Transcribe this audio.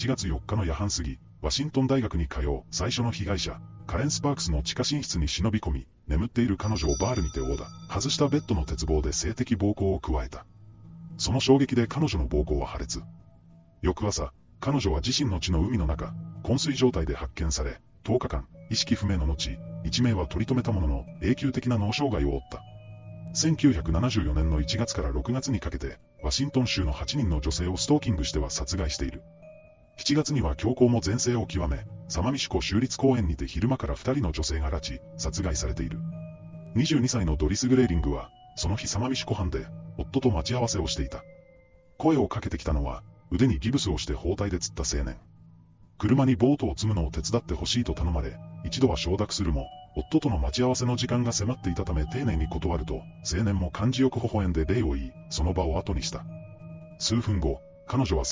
7月4日の夜半過ぎ、ワシントン大学に通う最初の被害者、カレン・スパークスの地下寝室に忍び込み、眠っている彼女をバールにて殴打、外したベッドの鉄棒で性的暴行を加えた。その衝撃で彼女の暴行は破裂。翌朝、彼女は自身の血の海の中、昏睡状態で発見され、10日間、意識不明の後、一命は取り留めたものの、永久的な脳障害を負った。1974年の1月から6月にかけて、ワシントン州の8人の女性をストーキングしては殺害している。7月には強行も前世を極め、サマミシコ州立公園にて昼間から2人の女性が拉致、殺害されている。22歳のドリス・グレーリングは、その日サマミシコ藩で、夫と待ち合わせをしていた。声をかけてきたのは、腕にギブスをして包帯で釣った青年。車にボートを積むのを手伝ってほしいと頼まれ、一度は承諾するも、夫との待ち合わせの時間が迫っていたため丁寧に断ると、青年も感じよく微笑んで礼を言い、その場を後にした。数分後、彼女は